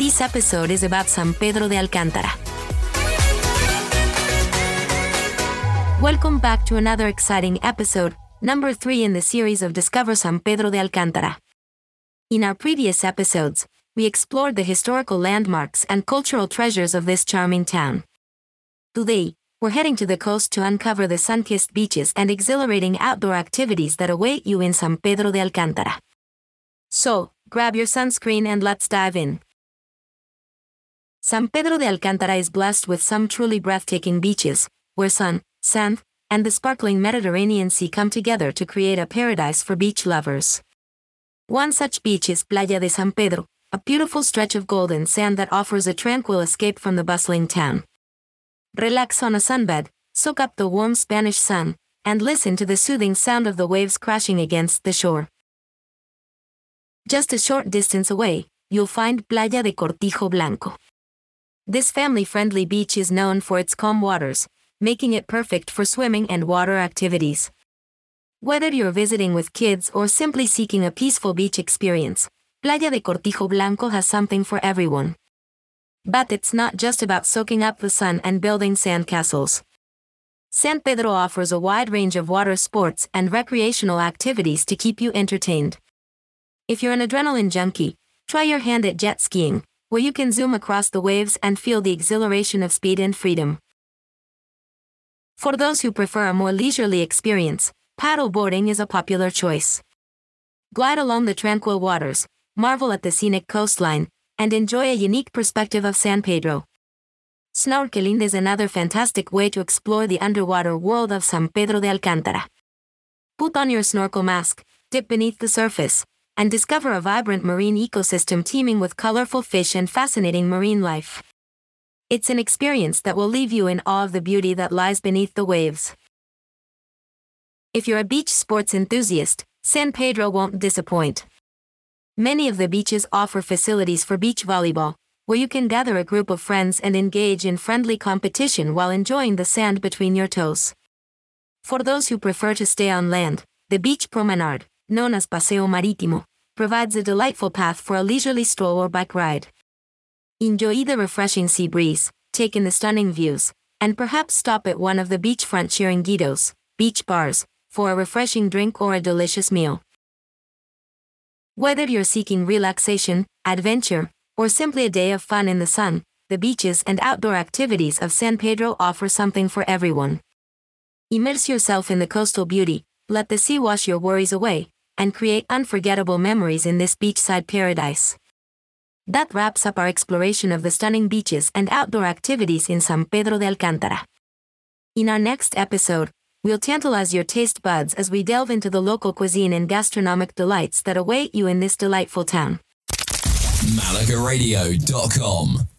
This episode is about San Pedro de Alcántara. Welcome back to another exciting episode, number 3 in the series of Discover San Pedro de Alcántara. In our previous episodes, we explored the historical landmarks and cultural treasures of this charming town. Today, we're heading to the coast to uncover the sun-kissed beaches and exhilarating outdoor activities that await you in San Pedro de Alcántara. So, grab your sunscreen and let's dive in. San Pedro de Alcántara is blessed with some truly breathtaking beaches, where sun, sand, and the sparkling Mediterranean Sea come together to create a paradise for beach lovers. One such beach is Playa de San Pedro, a beautiful stretch of golden sand that offers a tranquil escape from the bustling town. Relax on a sunbed, soak up the warm Spanish sun, and listen to the soothing sound of the waves crashing against the shore. Just a short distance away, you'll find Playa de Cortijo Blanco. This family-friendly beach is known for its calm waters, making it perfect for swimming and water activities. Whether you're visiting with kids or simply seeking a peaceful beach experience, Playa de Cortijo Blanco has something for everyone. But it's not just about soaking up the sun and building sandcastles. San Pedro offers a wide range of water sports and recreational activities to keep you entertained. If you're an adrenaline junkie, try your hand at jet skiing, where you can zoom across the waves and feel the exhilaration of speed and freedom. For those who prefer a more leisurely experience, paddle boarding is a popular choice. Glide along the tranquil waters, marvel at the scenic coastline, and enjoy a unique perspective of San Pedro. Snorkeling is another fantastic way to explore the underwater world of San Pedro de Alcántara. Put on your snorkel mask, dip beneath the surface, and discover a vibrant marine ecosystem teeming with colorful fish and fascinating marine life. It's an experience that will leave you in awe of the beauty that lies beneath the waves. If you're a beach sports enthusiast, San Pedro won't disappoint. Many of the beaches offer facilities for beach volleyball, where you can gather a group of friends and engage in friendly competition while enjoying the sand between your toes. For those who prefer to stay on land, the beach promenade, known as Paseo Marítimo, provides a delightful path for a leisurely stroll or bike ride. Enjoy the refreshing sea breeze, take in the stunning views, and perhaps stop at one of the beachfront chiringuitos, beach bars, for a refreshing drink or a delicious meal. Whether you're seeking relaxation, adventure, or simply a day of fun in the sun, the beaches and outdoor activities of San Pedro offer something for everyone. Immerse yourself in the coastal beauty, let the sea wash your worries away, and create unforgettable memories in this beachside paradise. That wraps up our exploration of the stunning beaches and outdoor activities in San Pedro de Alcántara. In our next episode, we'll tantalize your taste buds as we delve into the local cuisine and gastronomic delights that await you in this delightful town. MalagaRadio.com.